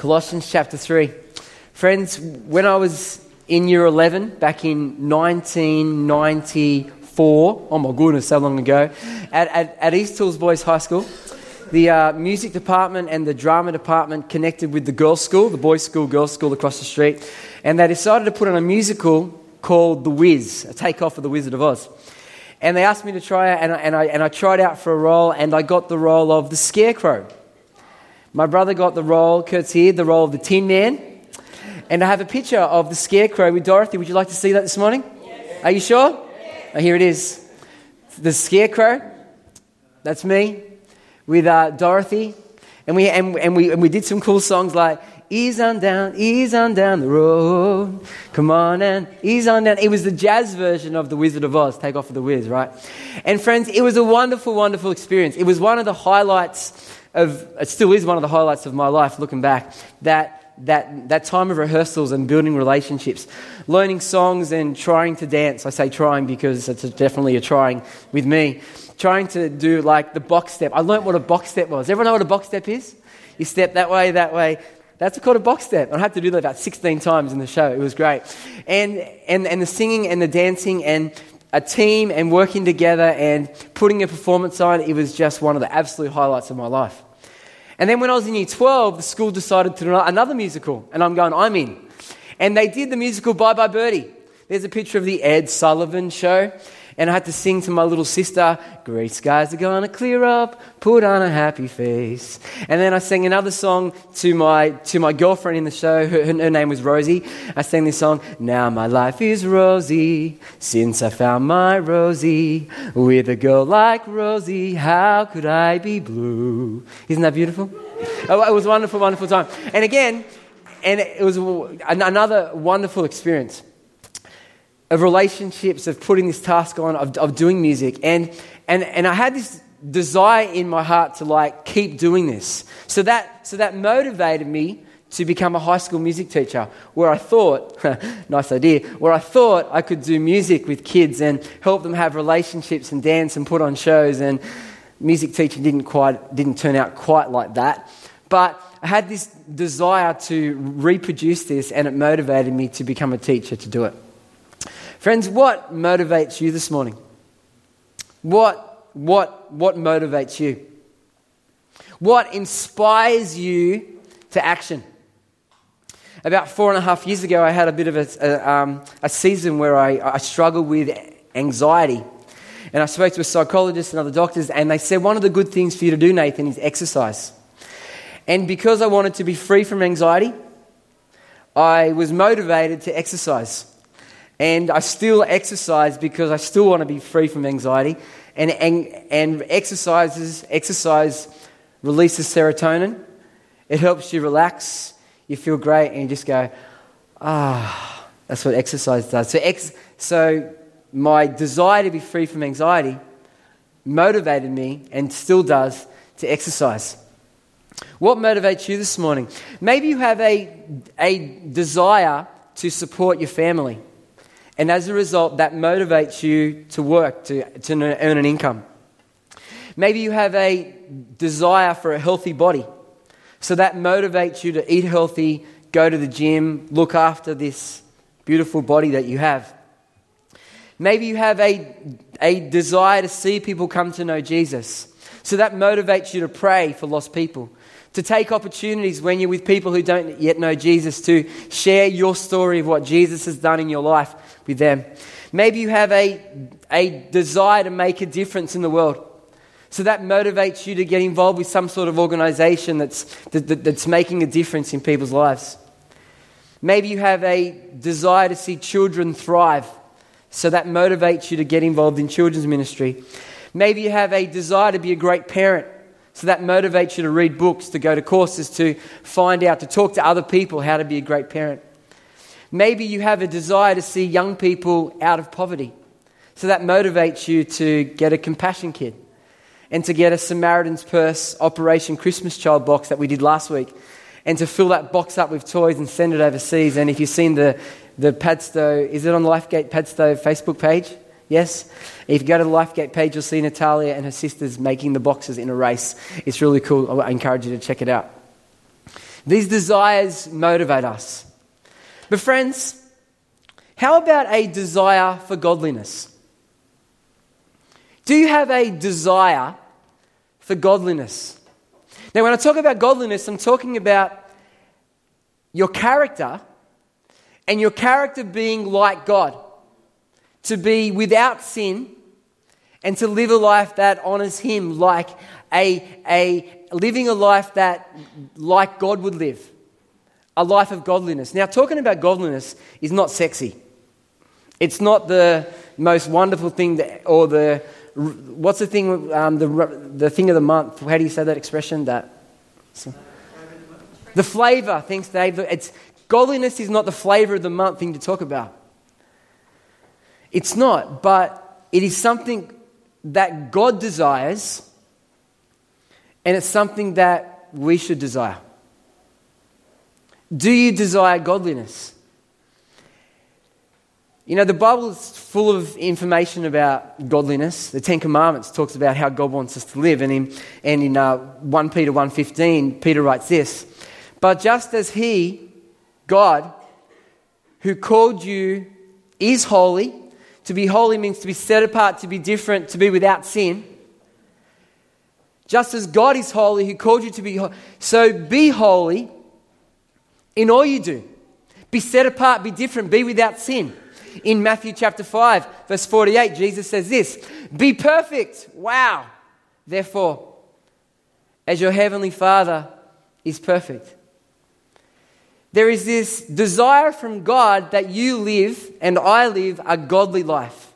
Colossians chapter 3. Friends, when I was in year 11 back in 1994, oh my goodness, so long ago, at, at, at East Hills Boys High School, the uh, music department and the drama department connected with the girls' school, the boys' school, girls' school across the street, and they decided to put on a musical called The Wiz, a takeoff of The Wizard of Oz. And they asked me to try it, and I, and, I, and I tried out for a role, and I got the role of the Scarecrow. My brother got the role, Kurt's here, the role of the Tin Man. And I have a picture of the Scarecrow with Dorothy. Would you like to see that this morning? Yes. Are you sure? Yes. Oh, here it is. The Scarecrow, that's me, with uh, Dorothy. And we, and, and, we, and we did some cool songs like Ease on down, ease on down the road. Come on and ease on down. It was the jazz version of The Wizard of Oz, Take Off of the Wiz, right? And friends, it was a wonderful, wonderful experience. It was one of the highlights of, it still is one of the highlights of my life looking back, that, that, that time of rehearsals and building relationships, learning songs and trying to dance. I say trying because it's definitely a trying with me. Trying to do like the box step. I learned what a box step was. Everyone know what a box step is? You step that way, that way, that's called a box step. I had to do that about 16 times in the show. It was great. And, and, and the singing and the dancing and a team and working together and putting a performance on, it was just one of the absolute highlights of my life. And then when I was in year 12, the school decided to do another musical. And I'm going, I'm in. And they did the musical Bye Bye Birdie. There's a picture of the Ed Sullivan show and I had to sing to my little sister, Great skies are gonna clear up, put on a happy face. And then I sang another song to my, to my girlfriend in the show, her, her name was Rosie. I sang this song, Now my life is rosy, since I found my Rosie. With a girl like Rosie, how could I be blue? Isn't that beautiful? Oh, it was a wonderful, wonderful time. And again, and it was another wonderful experience of relationships, of putting this task on, of, of doing music. And, and, and I had this desire in my heart to like keep doing this. So that, so that motivated me to become a high school music teacher where I thought, nice idea, where I thought I could do music with kids and help them have relationships and dance and put on shows. And music teaching didn't quite, didn't turn out quite like that. But I had this desire to reproduce this and it motivated me to become a teacher to do it. Friends, what motivates you this morning? What, what, what motivates you? What inspires you to action? About four and a half years ago, I had a bit of a, a, um, a season where I, I struggled with anxiety. And I spoke to a psychologist and other doctors, and they said one of the good things for you to do, Nathan, is exercise. And because I wanted to be free from anxiety, I was motivated to exercise. And I still exercise because I still want to be free from anxiety. And, and, and exercises, exercise releases serotonin. It helps you relax. You feel great and you just go, ah, that's what exercise does. So, ex, so my desire to be free from anxiety motivated me and still does to exercise. What motivates you this morning? Maybe you have a, a desire to support your family. And as a result, that motivates you to work, to, to earn an income. Maybe you have a desire for a healthy body. So that motivates you to eat healthy, go to the gym, look after this beautiful body that you have. Maybe you have a, a desire to see people come to know Jesus. So that motivates you to pray for lost people, to take opportunities when you're with people who don't yet know Jesus, to share your story of what Jesus has done in your life with them. Maybe you have a, a desire to make a difference in the world. So that motivates you to get involved with some sort of organization that's, that, that, that's making a difference in people's lives. Maybe you have a desire to see children thrive. So that motivates you to get involved in children's ministry. Maybe you have a desire to be a great parent. So that motivates you to read books, to go to courses, to find out, to talk to other people how to be a great parent. Maybe you have a desire to see young people out of poverty. So that motivates you to get a compassion kit and to get a Samaritan's Purse Operation Christmas Child box that we did last week and to fill that box up with toys and send it overseas. And if you've seen the, the Padstow, is it on the Lifegate Padstow Facebook page? Yes? If you go to the Lifegate page, you'll see Natalia and her sisters making the boxes in a race. It's really cool. I encourage you to check it out. These desires motivate us. But, friends, how about a desire for godliness? Do you have a desire for godliness? Now, when I talk about godliness, I'm talking about your character and your character being like God, to be without sin and to live a life that honors Him, like a, a living a life that like God would live, a life of godliness. Now, talking about godliness is not sexy. It's not the most wonderful thing that, or the what's the thing um, the the thing of the month. How do you say that expression? That the flavor. Thanks, Dave. It's godliness is not the flavor of the month thing to talk about. It's not, but it is something that God desires, and it's something that we should desire. Do you desire godliness? You know, the Bible is full of information about godliness. The Ten Commandments talks about how God wants us to live. And in, and in uh, 1 Peter 1.15, Peter writes this, But just as he, God, who called you is holy, to be holy means to be set apart, to be different, to be without sin. Just as God is holy, who called you to be holy. So be holy in all you do. Be set apart, be different, be without sin. In Matthew chapter 5, verse 48, Jesus says this Be perfect. Wow. Therefore, as your heavenly Father is perfect. There is this desire from God that you live and I live a godly life.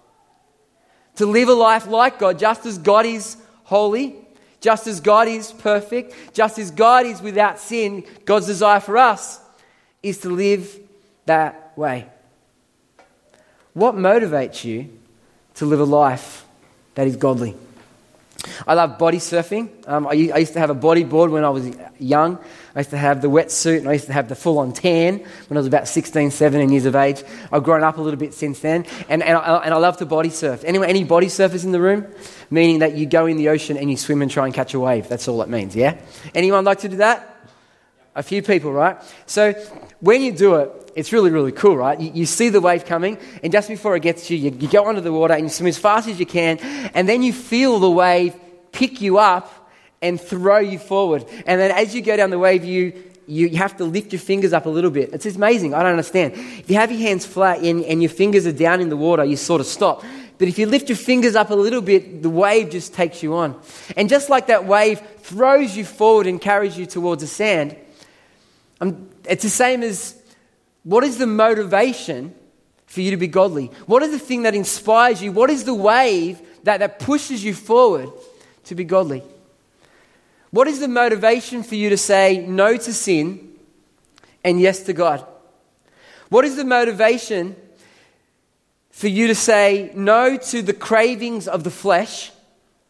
To live a life like God, just as God is holy, just as God is perfect, just as God is without sin, God's desire for us is to live that way. What motivates you to live a life that is godly? I love body surfing. Um, I, I, used to have a bodyboard when I was young. I used to have the wetsuit and I used to have the full on tan when I was about 16, 17 years of age. I've grown up a little bit since then. And, and, I, and I love to body surf. Anyone, any body surfers in the room? Meaning that you go in the ocean and you swim and try and catch a wave. That's all it means, yeah? Anyone like to do that? A few people, right? So when you do it, it's really, really cool, right? You, you, see the wave coming, and just before it gets to you, you, you go under the water and you swim as fast as you can, and then you feel the wave pick you up and throw you forward. And then as you go down the wave, you, you, you have to lift your fingers up a little bit. It's amazing. I don't understand. If you have your hands flat and, and your fingers are down in the water, you sort of stop. But if you lift your fingers up a little bit, the wave just takes you on. And just like that wave throws you forward and carries you towards the sand, um, it's the same as what is the motivation for you to be godly? What is the thing that inspires you? What is the wave that, that pushes you forward to be godly? What is the motivation for you to say no to sin and yes to God? What is the motivation for you to say no to the cravings of the flesh?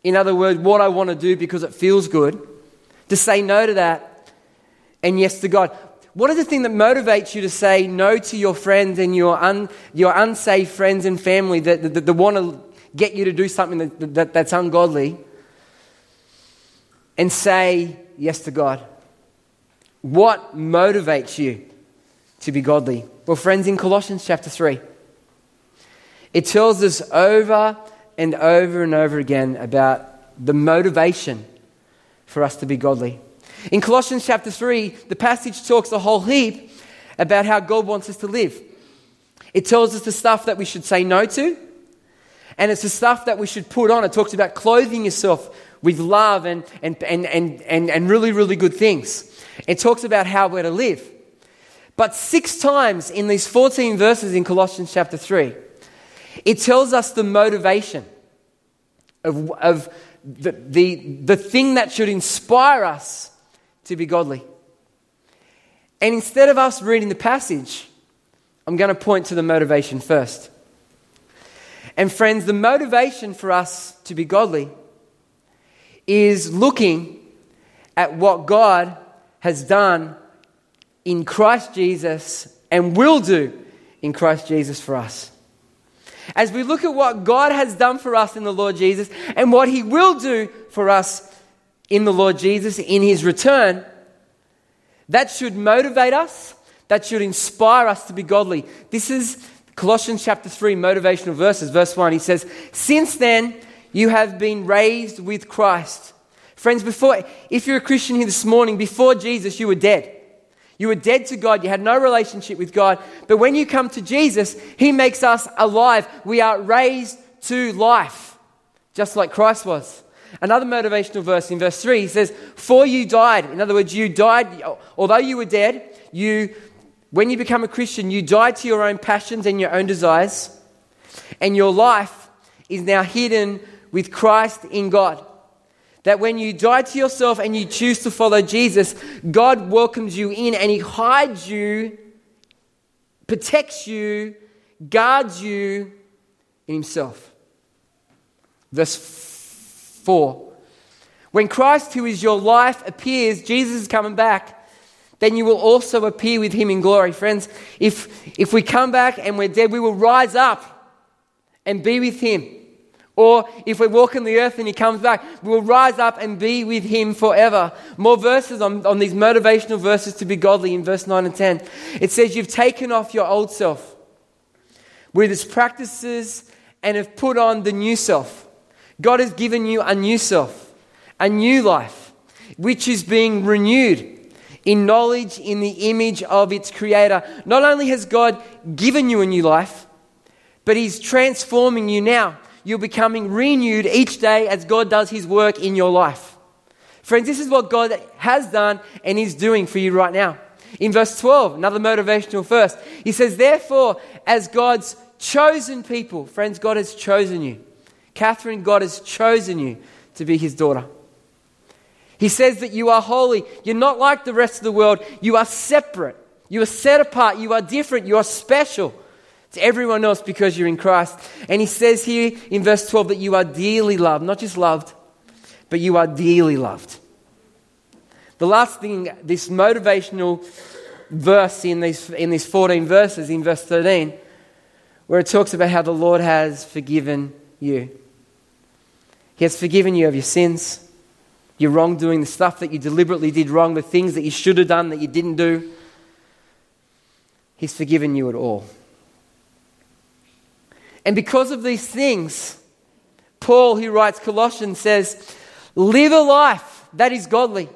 In other words, what I want to do because it feels good. To say no to that and yes to God. What is the thing that motivates you to say no to your friends and your, un, your unsaved friends and family that, that, that, want to get you to do something that, that, that's ungodly and say yes to God? What motivates you to be godly? Well, friends, in Colossians chapter 3, it tells us over and over and over again about the motivation for us to be godly. In Colossians chapter 3, the passage talks a whole heap about how God wants us to live. It tells us the stuff that we should say no to, and it's the stuff that we should put on. It talks about clothing yourself with love and, and, and, and, and, and really, really good things. It talks about how we're to live. But six times in these 14 verses in Colossians chapter 3, it tells us the motivation of, of the, the, the thing that should inspire us to be godly. And instead of us reading the passage, I'm going to point to the motivation first. And friends, the motivation for us to be godly is looking at what God has done in Christ Jesus and will do in Christ Jesus for us. As we look at what God has done for us in the Lord Jesus and what He will do for us in the Lord Jesus in his return, That should motivate us, that should inspire us to be godly. This is Colossians chapter 3, motivational verses. Verse 1, he says, Since then, you have been raised with Christ. Friends, before, if you're a Christian here this morning, before Jesus, you were dead. You were dead to God. You had no relationship with God. But when you come to Jesus, He makes us alive. We are raised to life, just like Christ was. Another motivational verse in verse 3 he says, For you died. In other words, you died, although you were dead, you, when you become a Christian, you died to your own passions and your own desires, and your life is now hidden with Christ in God. That when you die to yourself and you choose to follow Jesus, God welcomes you in and He hides you, protects you, guards you in Himself. Verse 4. When Christ, who is your life, appears, Jesus is coming back, then you will also appear with him in glory. Friends, if, if we come back and we're dead, we will rise up and be with him. Or if we walk in the earth and he comes back, we will rise up and be with him forever. More verses on, on these motivational verses to be godly in verse 9 and 10. It says, You've taken off your old self with its practices and have put on the new self God has given you a new self, a new life, which is being renewed in knowledge in the image of its creator. Not only has God given you a new life, but He's transforming you now. You're becoming renewed each day as God does His work in your life. Friends, this is what God has done and is doing for you right now. In verse 12, another motivational verse, He says, Therefore, as God's chosen people, friends, God has chosen you. Catherine, God has chosen you to be his daughter. He says that you are holy. You're not like the rest of the world. You are separate. You are set apart. You are different. You are special to everyone else because you're in Christ. And he says here in verse 12 that you are dearly loved. Not just loved, but you are dearly loved. The last thing, this motivational verse in these, in these 14 verses, in verse 13, where it talks about how the Lord has forgiven you. He has forgiven you of your sins, your wrongdoing, the stuff that you deliberately did wrong, the things that you should have done that you didn't do. He's forgiven you at all. And because of these things, Paul, who writes Colossians, says, Live a life that is godly.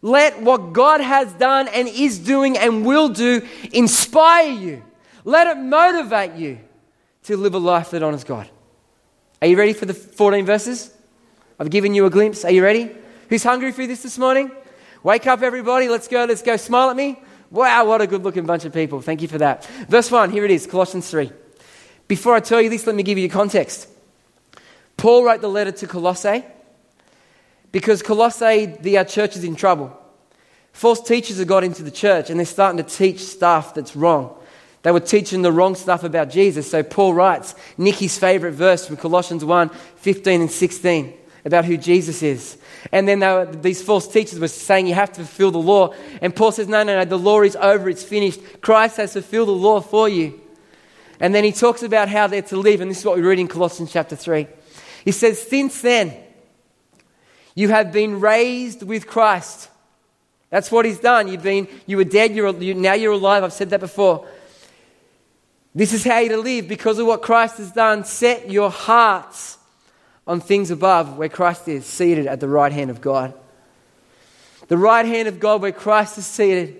Let what God has done and is doing and will do inspire you. Let it motivate you to live a life that honors God. Are you ready for the 14 verses? I've given you a glimpse. Are you ready? Who's hungry for this this morning? Wake up, everybody. Let's go. Let's go. Smile at me. Wow, what a good looking bunch of people. Thank you for that. Verse 1, here it is Colossians 3. Before I tell you this, let me give you context. Paul wrote the letter to Colossae because Colossae, the uh, church, is in trouble. False teachers have got into the church and they're starting to teach stuff that's wrong. They were teaching the wrong stuff about Jesus. So Paul writes Nikki's favorite verse from Colossians 1 15 and 16 about who Jesus is. And then were, these false teachers were saying you have to fulfill the law. And Paul says, no, no, no, the law is over, it's finished. Christ has fulfilled the law for you. And then he talks about how they're to live. And this is what we read in Colossians chapter 3. He says, Since then, you have been raised with Christ. That's what he's done. You've been, you were dead, you're, you, now you're alive. I've said that before. This is how you're to live because of what Christ has done. Set your hearts on things above where Christ is seated at the right hand of God. The right hand of God where Christ is seated.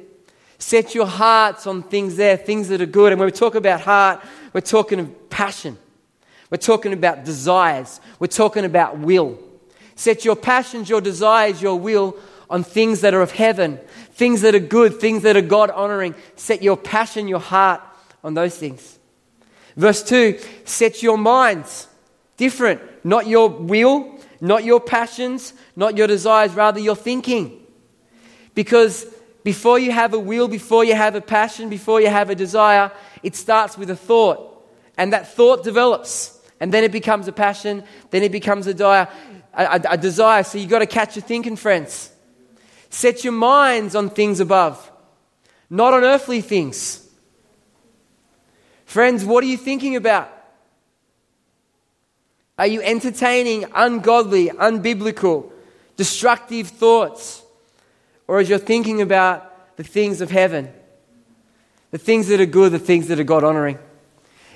Set your hearts on things there, things that are good. And when we talk about heart, we're talking of passion. We're talking about desires. We're talking about will. Set your passions, your desires, your will on things that are of heaven, things that are good, things that are God honoring. Set your passion, your heart on those things. Verse 2 set your minds different, not your will, not your passions, not your desires, rather your thinking. Because before you have a will, before you have a passion, before you have a desire, it starts with a thought. And that thought develops. And then it becomes a passion, then it becomes a, desire. A, a, a desire. So you've got to catch your thinking, friends. Set your minds on things above, not on earthly things. Friends, what are you thinking about? Are you entertaining ungodly, unbiblical, destructive thoughts? or as you're thinking about the things of heaven, the things that are good, the things that are God honoring.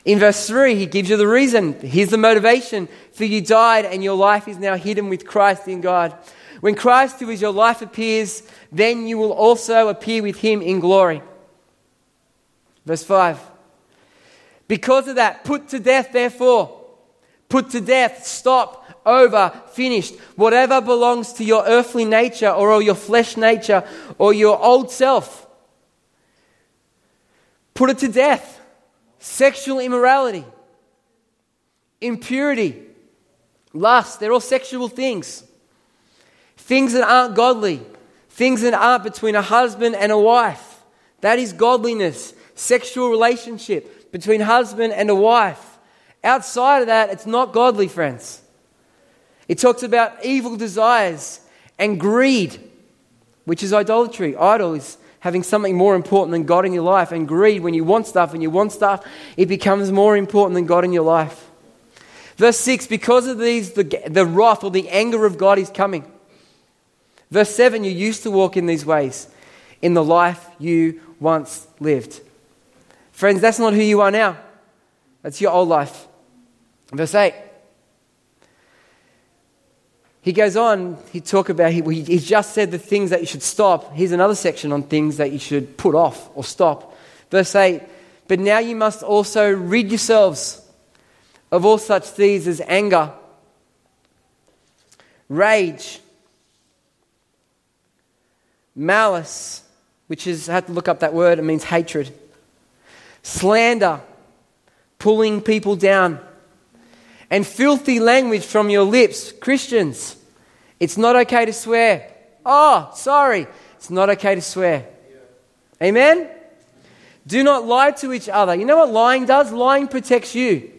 In verse 3, he gives you the reason. Here's the motivation. For you died, and your life is now hidden with Christ in God. When Christ, who is your life, appears, then you will also appear with him in glory. Verse 5. Because of that, put to death, therefore. Put to death, stop, over, finished. Whatever belongs to your earthly nature or your flesh nature or your old self, put it to death. Sexual immorality, impurity, lust, they're all sexual things. Things that aren't godly, things that aren't between a husband and a wife. That is godliness, sexual relationship between husband and a wife. Outside of that, it's not godly, friends. It talks about evil desires and greed, which is idolatry. Idol is having something more important than God in your life. And greed, when you want stuff and you want stuff, it becomes more important than God in your life. Verse 6 because of these, the, the wrath or the anger of God is coming. Verse 7 you used to walk in these ways in the life you once lived. Friends, that's not who you are now, that's your old life. Verse 8 he goes on, he talk about, he, he just said the things that you should stop. Here's another section on things that you should put off or stop. Verse 8, but now you must also rid yourselves of all such things as anger, rage, malice, which is, I had to look up that word, it means hatred, slander, pulling people down and filthy language from your lips. Christians, it's not okay to swear. Oh, sorry. It's not okay to swear. Amen? Do not lie to each other. You know what lying does? Lying protects you.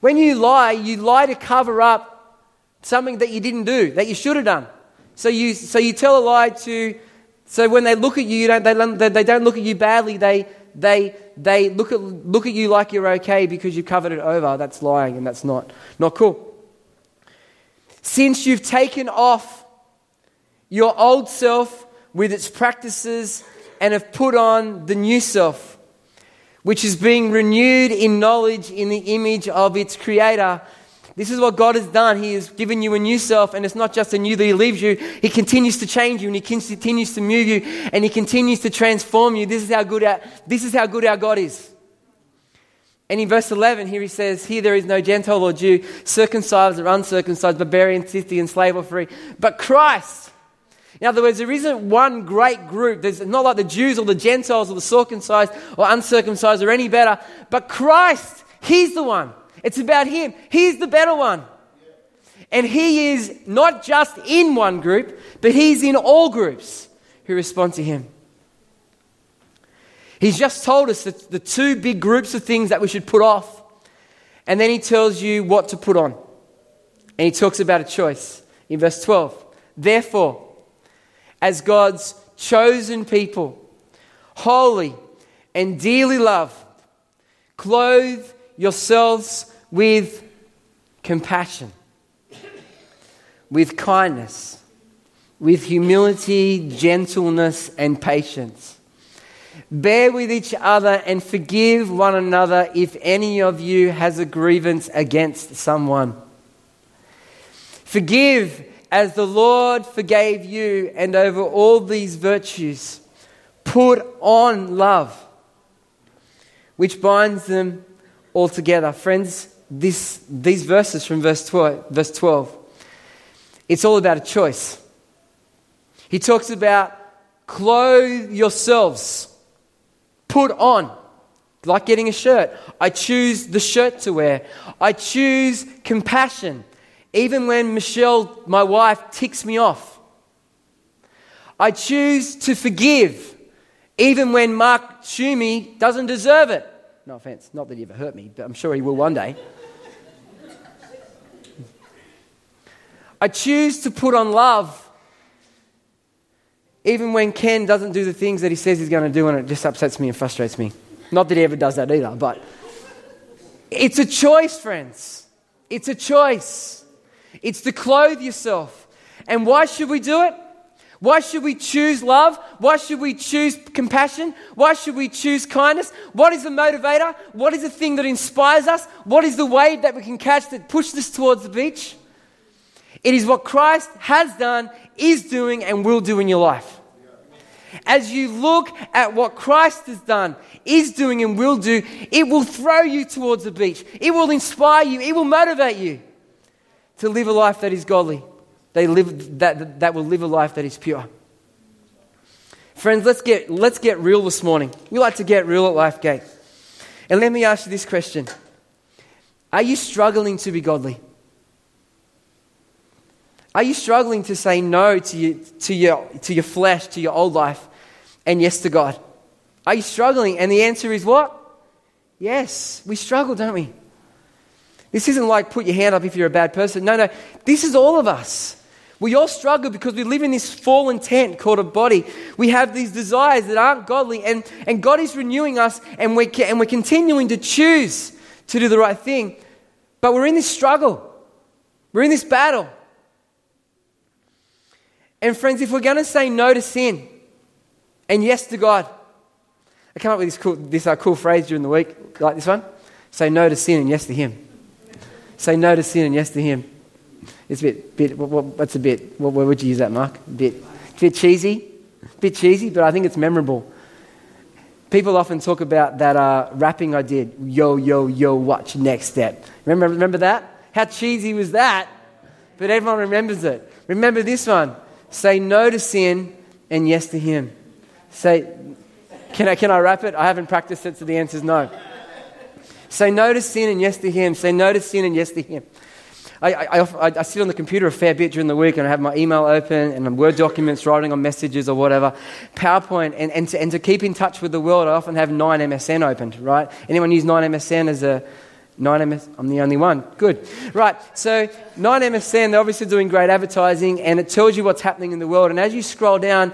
When you lie, you lie to cover up something that you didn't do, that you should have done. So you, so you tell a lie to, so when they look at you, you don't, they, they don't look at you badly, they, they, they look, at, look at you like you're okay because you've covered it over. That's lying and that's not, not cool. Since you've taken off your old self with its practices and have put on the new self, which is being renewed in knowledge in the image of its creator, this is what God has done. He has given you a new self, and it's not just a new that He leaves you. He continues to change you, and He continues to move you, and He continues to transform you. This is how good our, this is how good our God is. And in verse 11, here he says, Here there is no Gentile or Jew, circumcised or uncircumcised, barbarian, Scythian, slave or free, but Christ. In other words, there isn't one great group. There's not like the Jews or the Gentiles or the circumcised or uncircumcised or any better, but Christ. He's the one. It's about Him. He's the better one. And He is not just in one group, but He's in all groups who respond to Him. He's just told us that the two big groups of things that we should put off. And then He tells you what to put on. And He talks about a choice in verse 12. Therefore, as God's chosen people, holy and dearly loved, clothe yourselves with compassion, with kindness, with humility, gentleness, and patience. Bear with each other and forgive one another if any of you has a grievance against someone. Forgive as the Lord forgave you, and over all these virtues, put on love, which binds them all together. Friends, this, these verses from verse 12, verse 12, it's all about a choice. He talks about clothe yourselves, put on, like getting a shirt. I choose the shirt to wear. I choose compassion, even when Michelle, my wife, ticks me off. I choose to forgive, even when Mark Schumi doesn't deserve it. No offense, not that he ever hurt me, but I'm sure he will one day. I choose to put on love even when Ken doesn't do the things that he says he's going to do and it just upsets me and frustrates me. Not that he ever does that either, but it's a choice, friends. It's a choice. It's to clothe yourself. And why should we do it? Why should we choose love? Why should we choose compassion? Why should we choose kindness? What is the motivator? What is the thing that inspires us? What is the wave that we can catch that pushes us towards the beach? It is what Christ has done, is doing, and will do in your life. As you look at what Christ has done, is doing, and will do, it will throw you towards the beach. It will inspire you. It will motivate you to live a life that is godly they live, that, that will live a life that is pure. Friends, let's get, let's get real this morning. We like to get real at LifeGate. And let me ask you this question Are you struggling to be godly? Are you struggling to say no to, you, to, your, to your flesh, to your old life, and yes to God? Are you struggling? And the answer is what? Yes, we struggle, don't we? This isn't like put your hand up if you're a bad person. No, no, this is all of us. We all struggle because we live in this fallen tent called a body. We have these desires that aren't godly, and, and God is renewing us, and we're, and we're continuing to choose to do the right thing. But we're in this struggle, we're in this battle. And, friends, if we're going to say no to sin and yes to God, I came up with this cool, this, uh, cool phrase during the week, like this one say no to sin and yes to Him. Say no to sin and yes to Him. It's a bit, bit what, what's a bit? What, where would you use that, Mark? A bit, a bit cheesy, a bit cheesy, but I think it's memorable. People often talk about that uh, rapping I did. Yo, yo, yo, watch next step. Remember, remember that? How cheesy was that? But everyone remembers it. Remember this one. Say no to sin and yes to Him. Say, can I, can I rap it? I haven't practiced it, so the answer is no. Say no to sin and yes to Him. Say no to sin and yes to Him. I, I, I, I, sit on the computer a fair bit during the week and I have my email open and Word documents writing on messages or whatever, PowerPoint, and, and, to, and to keep in touch with the world, I often have 9MSN opened, right? Anyone use 9MSN as a 9MS? I'm the only one. Good. Right. So 9MSN, they're obviously doing great advertising and it tells you what's happening in the world. And as you scroll down,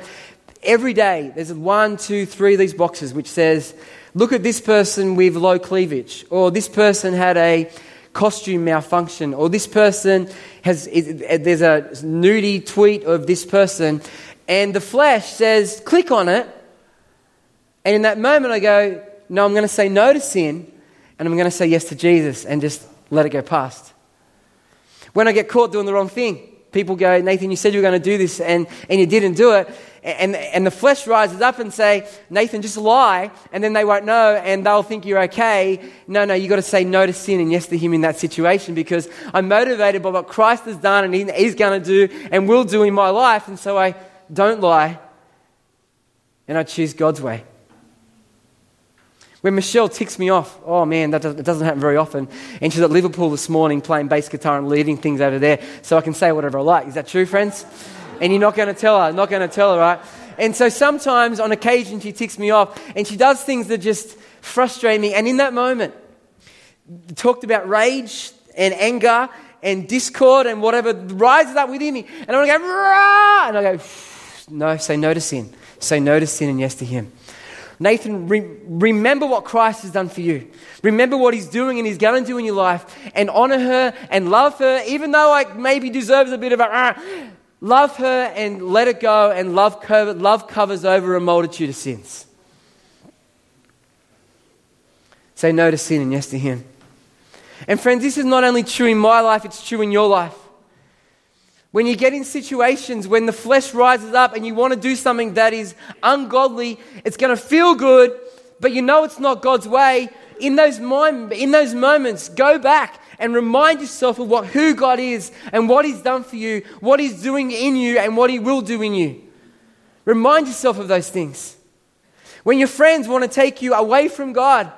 every day there's one, two, three of these boxes which says, look at this person with low cleavage, or this person had a costume malfunction, or this person has, there's a nudie tweet of this person, and the flesh says, click on it. And in that moment, I go, no, I'm going to say no to sin, and I'm going to say yes to Jesus and just let it go past. When I get caught doing the wrong thing, people go, Nathan, you said you were going to do this and, and you didn't do it. And, and the flesh rises up and say, Nathan, just lie. And then they won't know and they'll think you're okay. No, no, you've got to say no to sin and yes to him in that situation because I'm motivated by what Christ has done and he's going to do and will do in my life. And so I don't lie and I choose God's way. When Michelle ticks me off, oh man, that doesn't happen very often. And she's at Liverpool this morning playing bass guitar and leading things over there so I can say whatever I like. Is that true, friends? And you're not going to tell her, not going to tell her, right? And so sometimes on occasion she ticks me off and she does things that just frustrate me. And in that moment, talked about rage and anger and discord and whatever rises up within me. And I want to go, Rah! and I go, no, say no to sin. Say no to sin and yes to Him. Nathan, re- remember what Christ has done for you. Remember what he's doing and he's going to do in your life and honor her and love her, even though I maybe deserves a bit of a, uh, love her and let it go and love, love covers over a multitude of sins. Say no to sin and yes to him. And friends, this is not only true in my life, it's true in your life. When you get in situations when the flesh rises up and you want to do something that is ungodly, it's going to feel good, but you know it's not God's way. In those, moment, in those moments, go back and remind yourself of what, who God is and what He's done for you, what He's doing in you, and what He will do in you. Remind yourself of those things. When your friends want to take you away from God,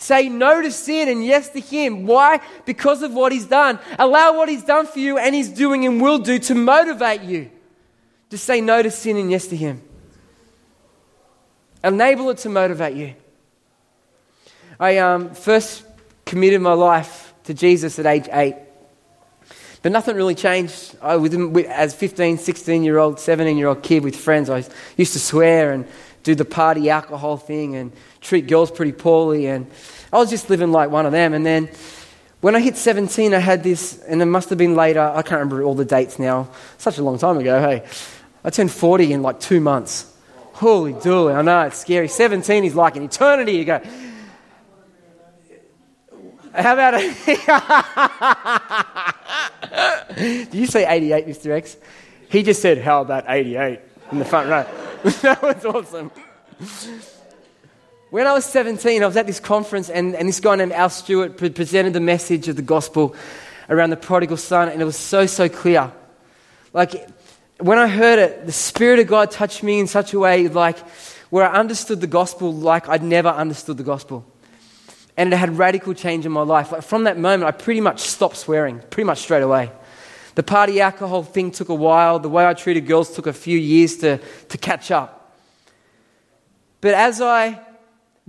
Say no to sin and yes to Him. Why? Because of what He's done. Allow what He's done for you and He's doing and will do to motivate you to say no to sin and yes to Him. Enable it to motivate you. I um, first committed my life to Jesus at age eight. But nothing really changed. I, with, as 15, 16 year old, 17 year old kid with friends, I used to swear and do the party alcohol thing and treat girls pretty poorly. And I was just living like one of them. And then when I hit 17, I had this, and it must have been later, I can't remember all the dates now, such a long time ago, hey. I turned 40 in like two months. Holy dooly, I know, it's scary. 17 is like an eternity. You go, how about it? Did you say 88, Mr. X? He just said, How about 88 in the front row? that was awesome. When I was 17, I was at this conference, and, and this guy named Al Stewart pre- presented the message of the gospel around the prodigal son, and it was so, so clear. Like, when I heard it, the Spirit of God touched me in such a way, like, where I understood the gospel like I'd never understood the gospel and it had radical change in my life. Like from that moment, I pretty much stopped swearing, pretty much straight away. The party alcohol thing took a while. The way I treated girls took a few years to, to catch up. But as I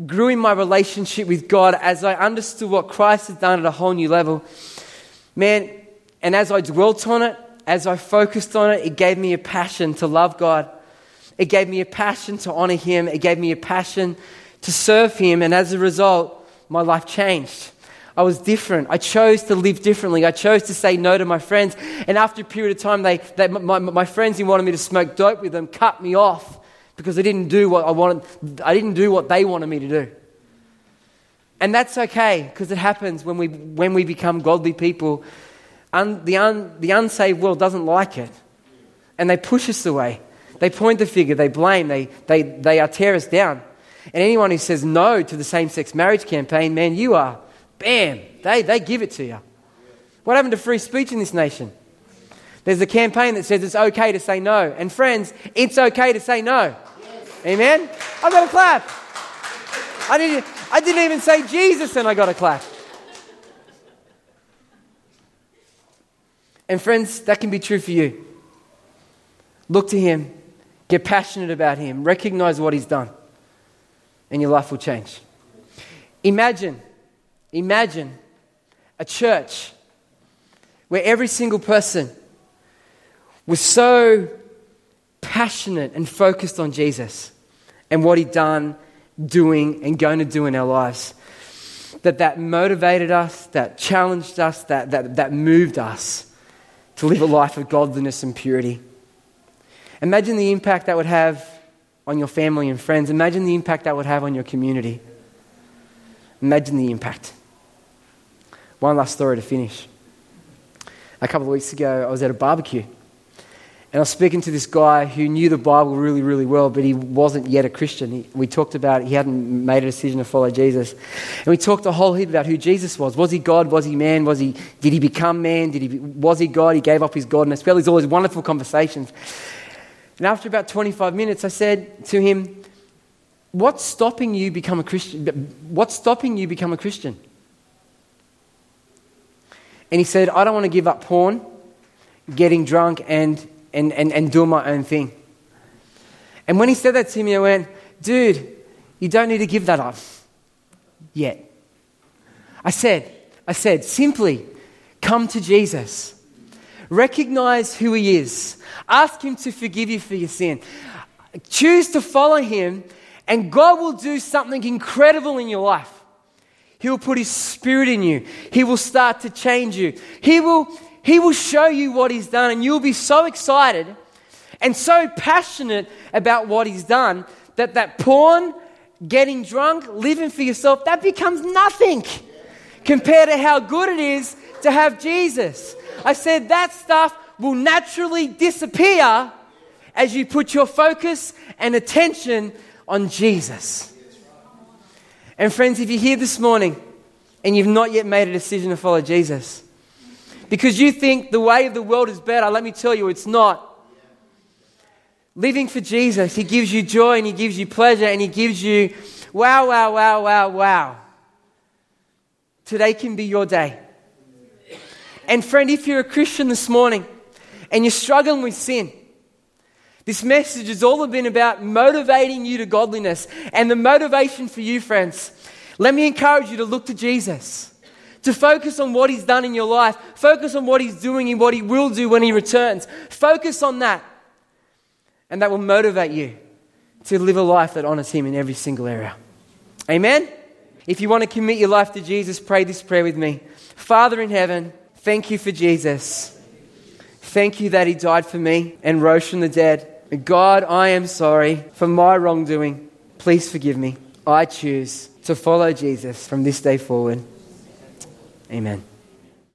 grew in my relationship with God, as I understood what Christ had done at a whole new level, man, and as I dwelt on it, as I focused on it, it gave me a passion to love God. It gave me a passion to honor Him. It gave me a passion to serve Him. And as a result, my life changed. I was different. I chose to live differently. I chose to say no to my friends. And after a period of time, they, they, my, my friends who wanted me to smoke dope with them cut me off because I didn't do what I wanted. I didn't do what they wanted me to do. And that's okay because it happens when we, when we become godly people. Un, the, un, the unsaved world doesn't like it. And they push us away. They point the finger, they blame, they, they, they tear us down. And anyone who says no to the same sex marriage campaign, man, you are, bam, they, they give it to you. What happened to free speech in this nation? There's a campaign that says it's okay to say no. And friends, it's okay to say no. Yes. Amen? I got a clap. I didn't, I didn't even say Jesus and I got a clap. And friends, that can be true for you. Look to Him, get passionate about Him, recognize what He's done and your life will change. Imagine, imagine a church where every single person was so passionate and focused on Jesus and what he'd done, doing, and going to do in our lives. That that motivated us, that challenged us, that, that, that moved us to live a life of godliness and purity. Imagine the impact that would have on your family and friends. Imagine the impact that would have on your community. Imagine the impact. One last story to finish. A couple of weeks ago, I was at a barbecue. And I was speaking to this guy who knew the Bible really, really well, but he wasn't yet a Christian. He, we talked about he hadn't made a decision to follow Jesus. And we talked a whole heap about who Jesus was. Was he God? Was he man? Was he, did he become man? Did he, was he God? He gave up his godness. Well, these all these wonderful conversations. And after about 25 minutes, I said to him, What's stopping you become a Christian? What's stopping you become a Christian? And he said, I don't want to give up porn, getting drunk, and, and, and, and doing my own thing. And when he said that to me, I went, Dude, you don't need to give that up yet. I said, I said, simply come to Jesus. Recognize who He is. Ask Him to forgive you for your sin. Choose to follow Him, and God will do something incredible in your life. He will put His Spirit in you, He will start to change you. He will, he will show you what He's done, and you'll be so excited and so passionate about what He's done that that porn, getting drunk, living for yourself, that becomes nothing compared to how good it is to have Jesus. I said that stuff will naturally disappear as you put your focus and attention on Jesus. And friends, if you're here this morning and you've not yet made a decision to follow Jesus, because you think the way of the world is better, let me tell you, it's not. Living for Jesus, He gives you joy and He gives you pleasure and He gives you wow, wow, wow, wow, wow. Today can be your day. And friend, if you're a Christian this morning and you're struggling with sin, this message has all been about motivating you to godliness. And the motivation for you, friends, let me encourage you to look to Jesus, to focus on what He's done in your life, focus on what He's doing and what He will do when He returns. Focus on that. And that will motivate you to live a life that honors Him in every single area. Amen? If you want to commit your life to Jesus, pray this prayer with me Father in heaven, Thank you for Jesus. Thank you that He died for me and rose from the dead God, I am sorry for my wrongdoing. Please forgive me. I choose to follow Jesus from this day forward. Amen.